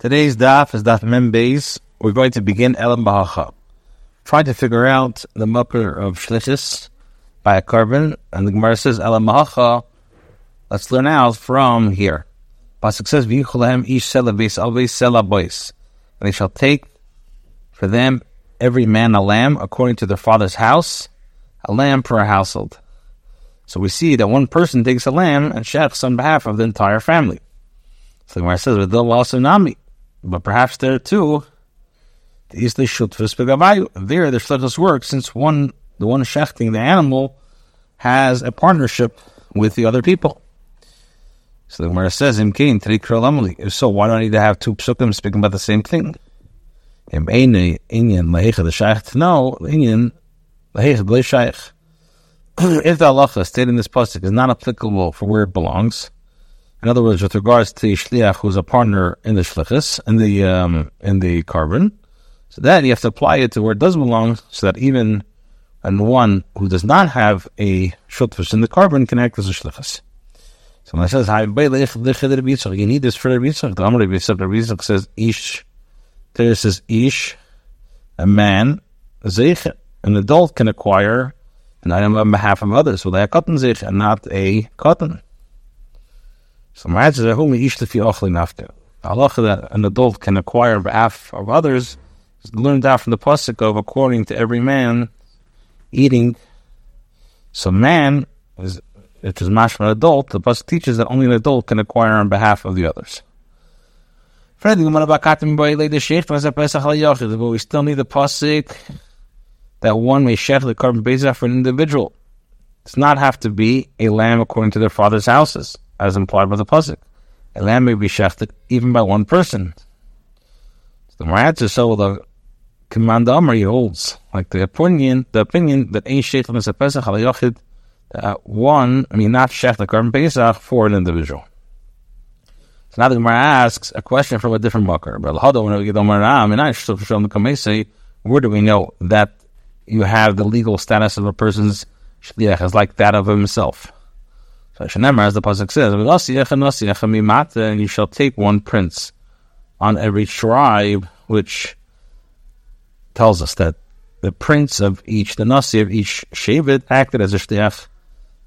Today's daf is daf mem beis. We're going to begin elam bahacha, trying to figure out the mucker of shlichus by a korban, and the Gemara says elam bahacha. Let's learn out from here. Pasuk says v'yichulahem ish sela beis bois, and they shall take for them every man a lamb according to their father's house, a lamb per household. So we see that one person takes a lamb and shechs on behalf of the entire family. So the Gemara says, also nami. But perhaps there too, is the Shutfus Begavayu. There, the Shluchus works since one, the one shechting the animal, has a partnership with the other people. So the Gemara says, Im Kain, If so, why do I need to have two psukim speaking about the same thing? Im Inyan, Lehecha, the Shaykh, know, Inyan, Lehecha, the Shaykh. If the halacha stated in this pasuk is not applicable for where it belongs, in other words, with regards to shliach, who's a partner in the shlichus, in the um, in the korban, so then you have to apply it to where it does belong, so that even and one who does not have a shutfus in the korban can act as a shlichus. So when it says, you need this for the Yitzchak. The Amr Yitzchak says, Ish, there says, Ish, a man, Zeich, an adult can acquire an item on behalf of others. So they are cotton Zeich and not a cotton. So halacha that an adult can acquire on behalf of others is learned out from the pasuk of according to every man eating. So man is it is mashma an adult. The pasuk teaches that only an adult can acquire on behalf of the others. But we still need the pasuk that one may shech the korban bezah for an individual. It does not have to be a lamb according to their father's houses as implied by the pasuk. A lamb may be shechted even by one person. So the Marat is so the command Amr he holds like the opinion the opinion that ain't shechted is a pesach al yochid that one I mean not shech the korban pesach for an individual. So now the Gemara asks a question from a different bucker. But where do we know that you have the legal status of a person's shliach as like that of himself? Shenemar, as the pasuk says, and you shall take one prince on every tribe, which tells us that the prince of each, the nasi of each shevet, acted as a shliach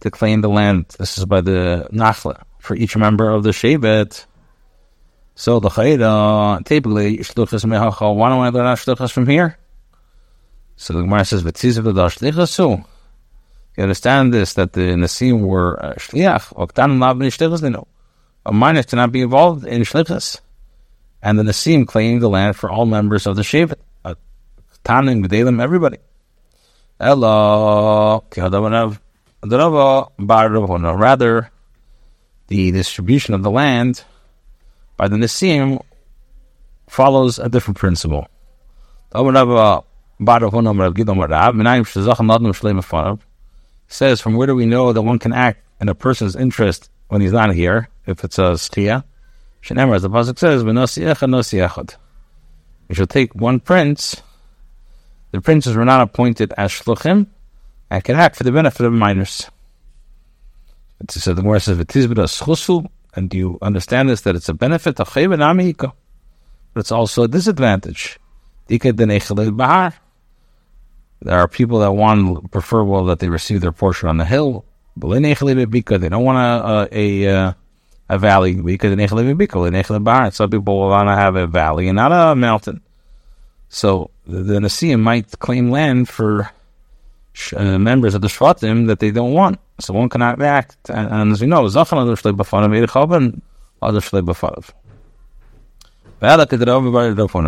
to claim the land. This is by the nachla for each member of the shevet. So the chayda typically shluchas mehacha. Why don't I learn shluchas from here? So the Gemara says, "V'tzizav the shlichasu." You understand this that the Nasim were uh, shliach, lav A minor to not be involved in shlichus. And the Nasim claimed the land for all members of the Shevet. Tanim, Gedalim, everybody. Rather, the distribution of the land by the Nasim follows a different principle says, from where do we know that one can act in a person's interest when he's not here, if it's a stia? Shenemar, as the Pasuk says, You should take one prince. The princes were not appointed as shluchim and can act for the benefit of minors. So the Gemara says, and do you understand this, that it's a benefit of but it's also a disadvantage. There are people that want prefer well that they receive their portion on the hill, but they don't want a a, a, a valley because some people want to have a valley and not a mountain. So the, the Nasiim might claim land for uh, members of the Shvatim that they don't want. So one cannot act. And, and as we know, Zachan other Shlei Eidchav, other.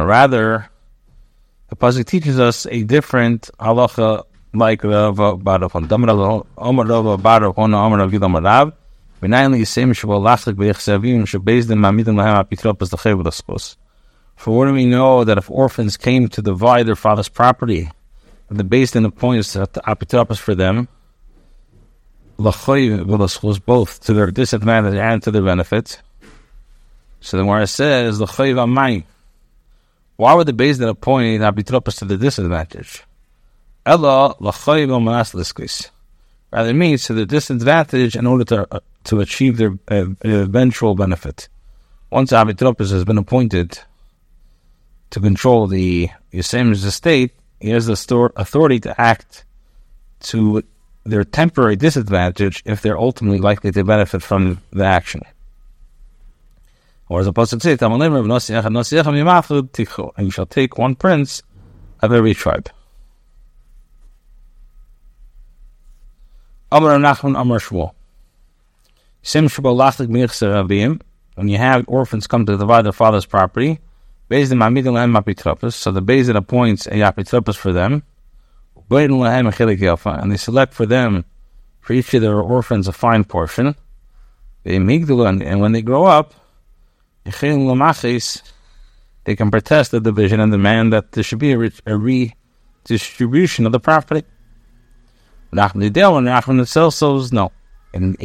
Rather, the pasuk teaches us a different halacha like Rav Barafon. Damar Omer Rav Barafon Omer Rav Yudam Rav. V'nayin yisem shabal lachlik b'yichsavim shabezdin ma'amidim lahem apitropas l'chev l'skos. For what do we know that if orphans came to divide their father's property, the Din appoints apitropas for them, l'chev l'skos, both to their disadvantage and to their benefit. So the Gemara says, l'chev amayim. Why would the Beis Din appoint Abitropos to the disadvantage? Ella Rather, means to the disadvantage in order to uh, to achieve their uh, eventual benefit. Once Abitropos has been appointed to control the Yosemite's estate, he has the authority to act to their temporary disadvantage if they're ultimately likely to benefit from the action. Or as opposed to say, and you shall take one prince of every tribe. Amar Nachman Amar Shmuel. Sim When you have orphans come to divide their father's property, based in Mamidim and Mapitropus, so the Bezin appoints a Yapitropus for them, and they select for them, for each of their orphans, a fine portion. They migdala, and when they grow up, they can protest the division and demand that there should be a, redistribution of the property. Says no. And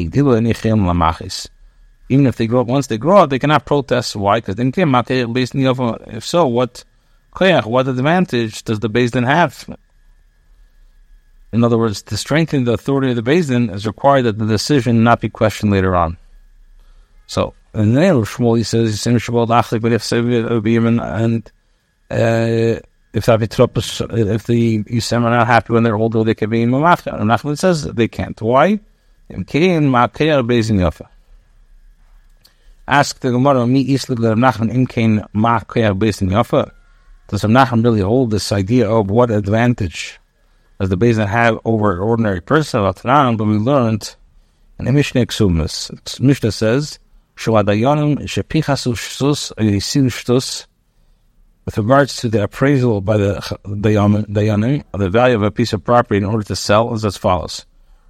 even if they grow up, once they grow up, they cannot protest. Why? Because they can't based If so, what what advantage does the Din have? In other words, to strengthen the authority of the Din is required that the decision not be questioned later on. So, in name of Shmuel, he says, but if and uh, if the if the Yisem are not happy when they're older, they can be in Mamafka. And Nachman says they can't. Why? Ask the Gemara, Mi Islik Nachman Imkain Ma based in Yafa. Does Nachman really hold this idea of what advantage does the Bezin have over an ordinary person? But we learned in the Mishnah Exumus. Mishnah says, With regards to the appraisal by the Dayanim of the value of a piece of property in order to sell is as follows.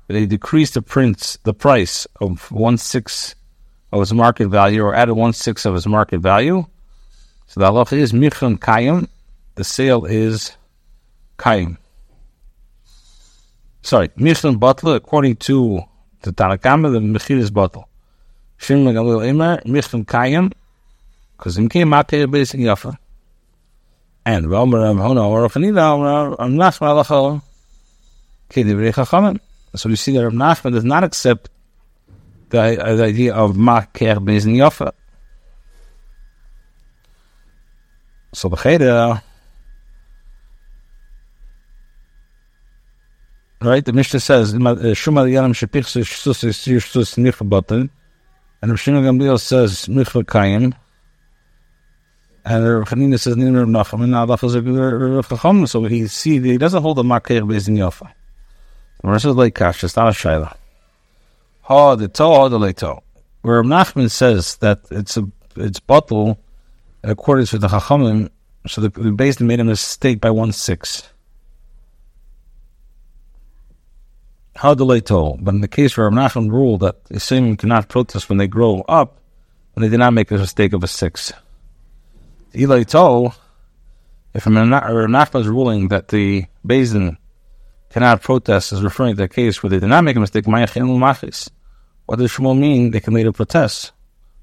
They decrease the prince the price of one sixth of its market value or added one sixth of its market value. So the halacha is michon kayim. The sale is kayim. Sorry, michon butler according to the Tanakama, the mechir is bottle. Shem megalil imer michon kayim because im kim makir basing yafa. And Romer Rav Huna or Fanida Rav Nachman Alachol Kidivri Chachamim. So we see that Rav Nachman does not accept the, uh, the idea of Maker Bezin Yafa. So the Cheder, right? The Mishnah says, "Shuma Yalam Shepichsu Shtus Shtus Nichabotin," and Rav Gamliel says, "Michva Kayim." And Chanina says, "Nim Rav Nachman." And Allah says, "Rav Chacham." So he see he doesn't hold the Maker Bezin Yafa. The rest is like Kash. It's not a Shaila. Ha the to ha the leto. Where Nachman says that it's a it's bottle in accordance with the Chachamim, so the, the base made a mistake by one six. How the leto? But in the case where Nachman ruled that the same cannot protest when they grow up, when they did not make a mistake of a six. Eli to, if Nachman's ruling that the Basin cannot protest is referring to the case where they did not make a mistake, what does Shmuel mean? They can later protest.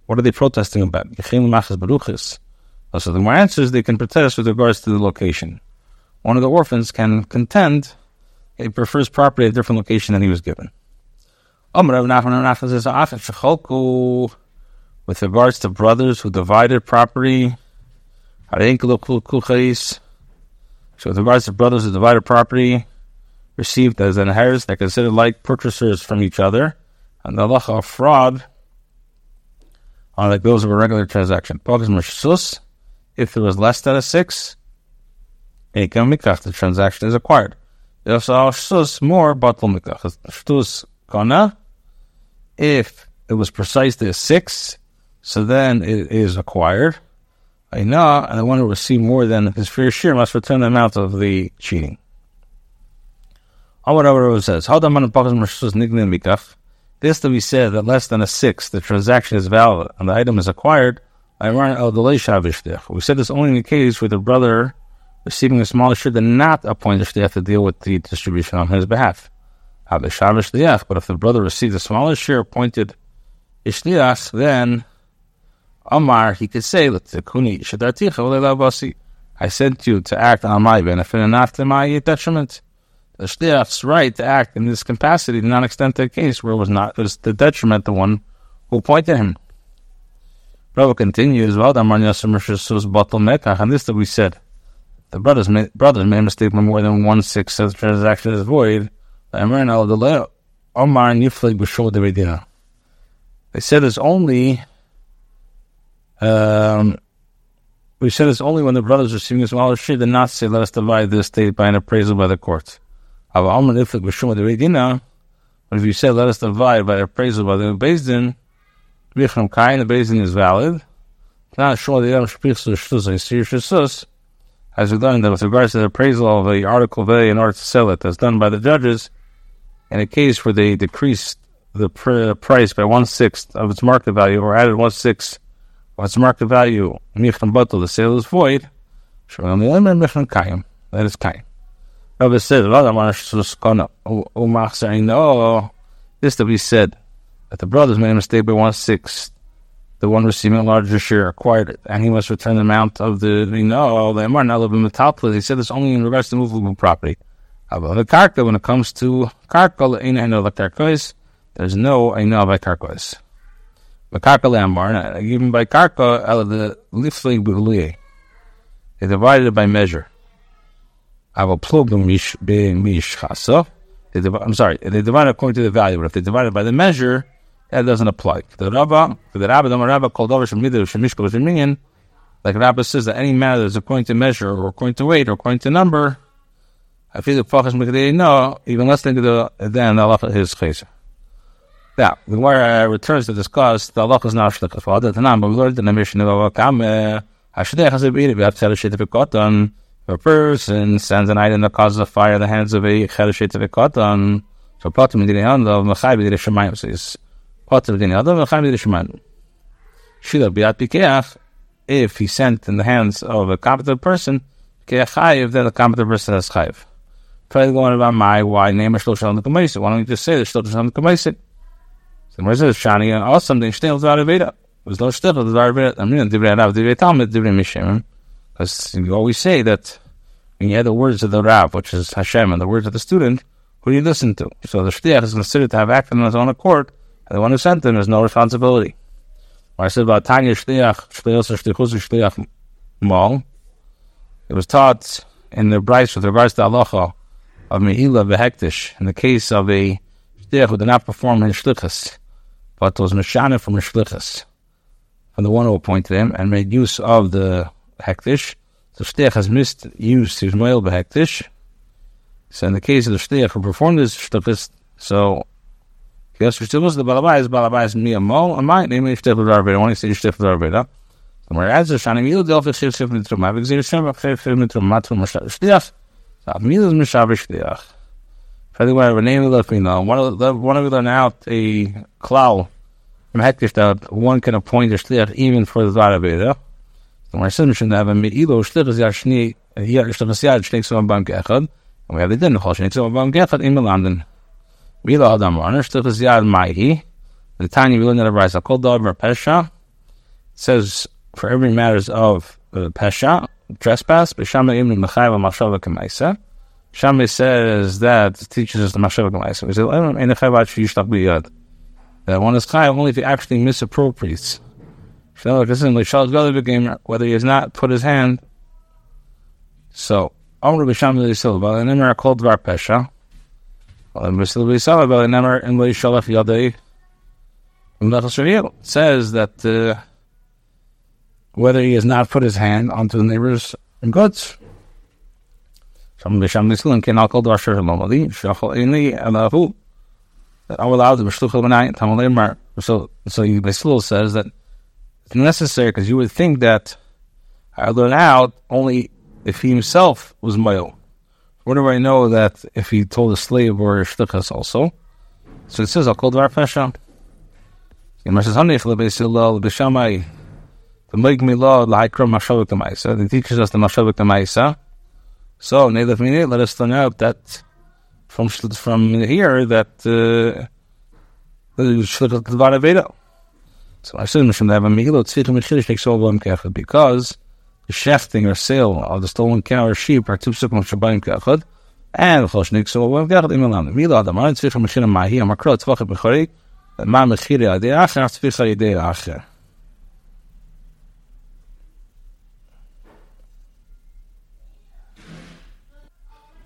What are they protesting about? So the Gemara answers they can protest with regards to the location. One of the orphans can contend he prefers property at a different location than he was given. With regards to brothers who divided property, so with regards to brothers who divided property, received as an inheritors, they're considered like purchasers from each other and the halacha of fraud on the bills of a regular transaction. If there was less than a six, the transaction is acquired. If more, batal mikach. Shtus kana. If it was precisely a six, so then it is acquired. I know, and the one who received more than his fair share must return the amount of the cheating. It says, how. This to be said that less than a six, the transaction is valid and the item is acquired. We said this only in the case where the brother receiving a smaller share did not appoint the shliach to deal with the distribution on his behalf. But if the brother received a smaller share appointed shliach, then Amar he could say, I sent you to act on my benefit and not to my detriment the shliach's right to act in this capacity did not extend to a case where it was not it was the detriment the one who appointed him. Rabbi continues, well, and this that we said, the brothers brothers made a mistake by more than one sixth of the transaction is void. They said it's only, um, we said it's only when the brothers are receiving a smaller share, did not say, let us divide this estate by an appraisal by the court. But if you say, let us divide by appraisal by the Bezdin, Bichem Kain, the Bezdin is valid. Not sure the Yom Shpichs or Shtuz and Sir Shasus, as we learned that with regards to the appraisal of the article value in order to sell it, as done by the judges, in a case where they decreased the pr- price by one sixth of its market value or added one sixth of its market value, the sale is void. That is Kain. Rabbi said, this to be said, that the brothers made a mistake by one sixth the one receiving a larger share acquired it, and he must return the amount of the you know the amount now the top. He said this only in regards to movable property. About the karka, when it comes to karka, I know the karka there's no know by karka The karka lambar, even by karka, the lifting b'huliye. They divided it by measure. I will plug them mish mish chasa. I'm sorry, they divide according to the value, but if they divide it by the measure, that doesn't apply. The for the Rabba, the Rabba called over Shemidah, Shemishka, Sheminyan, like Rabba says that any matter that's according to measure, or according to weight, or according to number, I feel the Fachas Mekadei, no, even less than the, then Allah is Chesa. Now, the Gemara uh, returns to discuss the Allah is not Shlik of Father, the Nam, but we learned in the mission of Avakam, uh, Hashdech has a bit, we have to tell a a person sends an item that causes a fire in the hands of a Chedesh of a cotton, so Patim in the hand of Machai B'dei Shemayim says, Potter din Adam v'chaim d'ishman. Shila biat pikeach, if he sent in the hands of a competent person, kechayiv, then the competent person has chayiv. Try going about my why name a shlosh on the. Why don't you just say the shlosh on the kamaisa? So where says shani or something still the Veda. Was no still the Veda. I mean, divrei Rav, divrei Talmud, divrei Mishim. Because you always say that when you hear the words of the Rav, which is Hashem, and the words of the student, who do you listen to? So the shliach is considered to have acted on his own accord and the one who sent them has no responsibility. When I said about Tanya Shliach, Shliach, Mal, it was taught in the Braisa with regards to Halacha of Mehila Vehektish, in the case of a Shliach who did not perform his Shlichus, but was Meshana from Shlichus, from the one who appointed him, and made use of the Hektish. The Shliach has misused his Moel Vehektish. So in the case of the Shliach who performed his Shlichus, so Yes, we still was the balabais, balabais mi amol, and my name is Stifel Darveda, only say Stifel Darveda. Whereas the Shani Mil Delphi Shif Shif Nitrum, I have Zir Shem, Chef Shif Nitrum, Matrum, Shliach. So Mil is Mishav Shliach. By the way, Renee let me know. One of the, one of learn out a cloud from that one can appoint a Shliach even for the Darveda. So my son should have a Me'ilo Shliach is Yashni, Yashni, Yashni, Yashni, Yashni, Yashni, Yashni, and we have the din, Yashni, Yashni, Yashni, Yashni, Yashni, Mila Adam Ranish, Tuchas Yad Maihi. The tiny we learned that a called dog Pesha. says for every matters of uh, Pesha, trespass, Bishama Ibn Mechayva Mashava Kamaisa. Shami says that teaches us the Mashava Kamaisa. We say, that one is Chai only if he actually misappropriates. Whether he has not put his hand. So, Amr Bisham Silva, and then called Dvar Pesha. Says that uh, whether he has not put his hand onto the neighbor's goods. So so Basil says that it's necessary because you would think that I learn out only if he himself was male. Where do I know that if he told a slave or a shtichas also? So it says, I'll call Dvar Pesha. The. It teaches us the Mashavik the Maisa. So, let us learn out that from from here that uh, the Shlichas Dvar. So I them because shafting or sale of the stolen cow or sheep are two psukim of Shabbayim Kachad, and Choshnik, so we've got Im Elam. Mila Adam, Ayin Tzvich HaMashina Mahi, Amakro, Tzvach HaBechori, Ma Mechiri Adei Acher, Tzvich HaYidei Acher.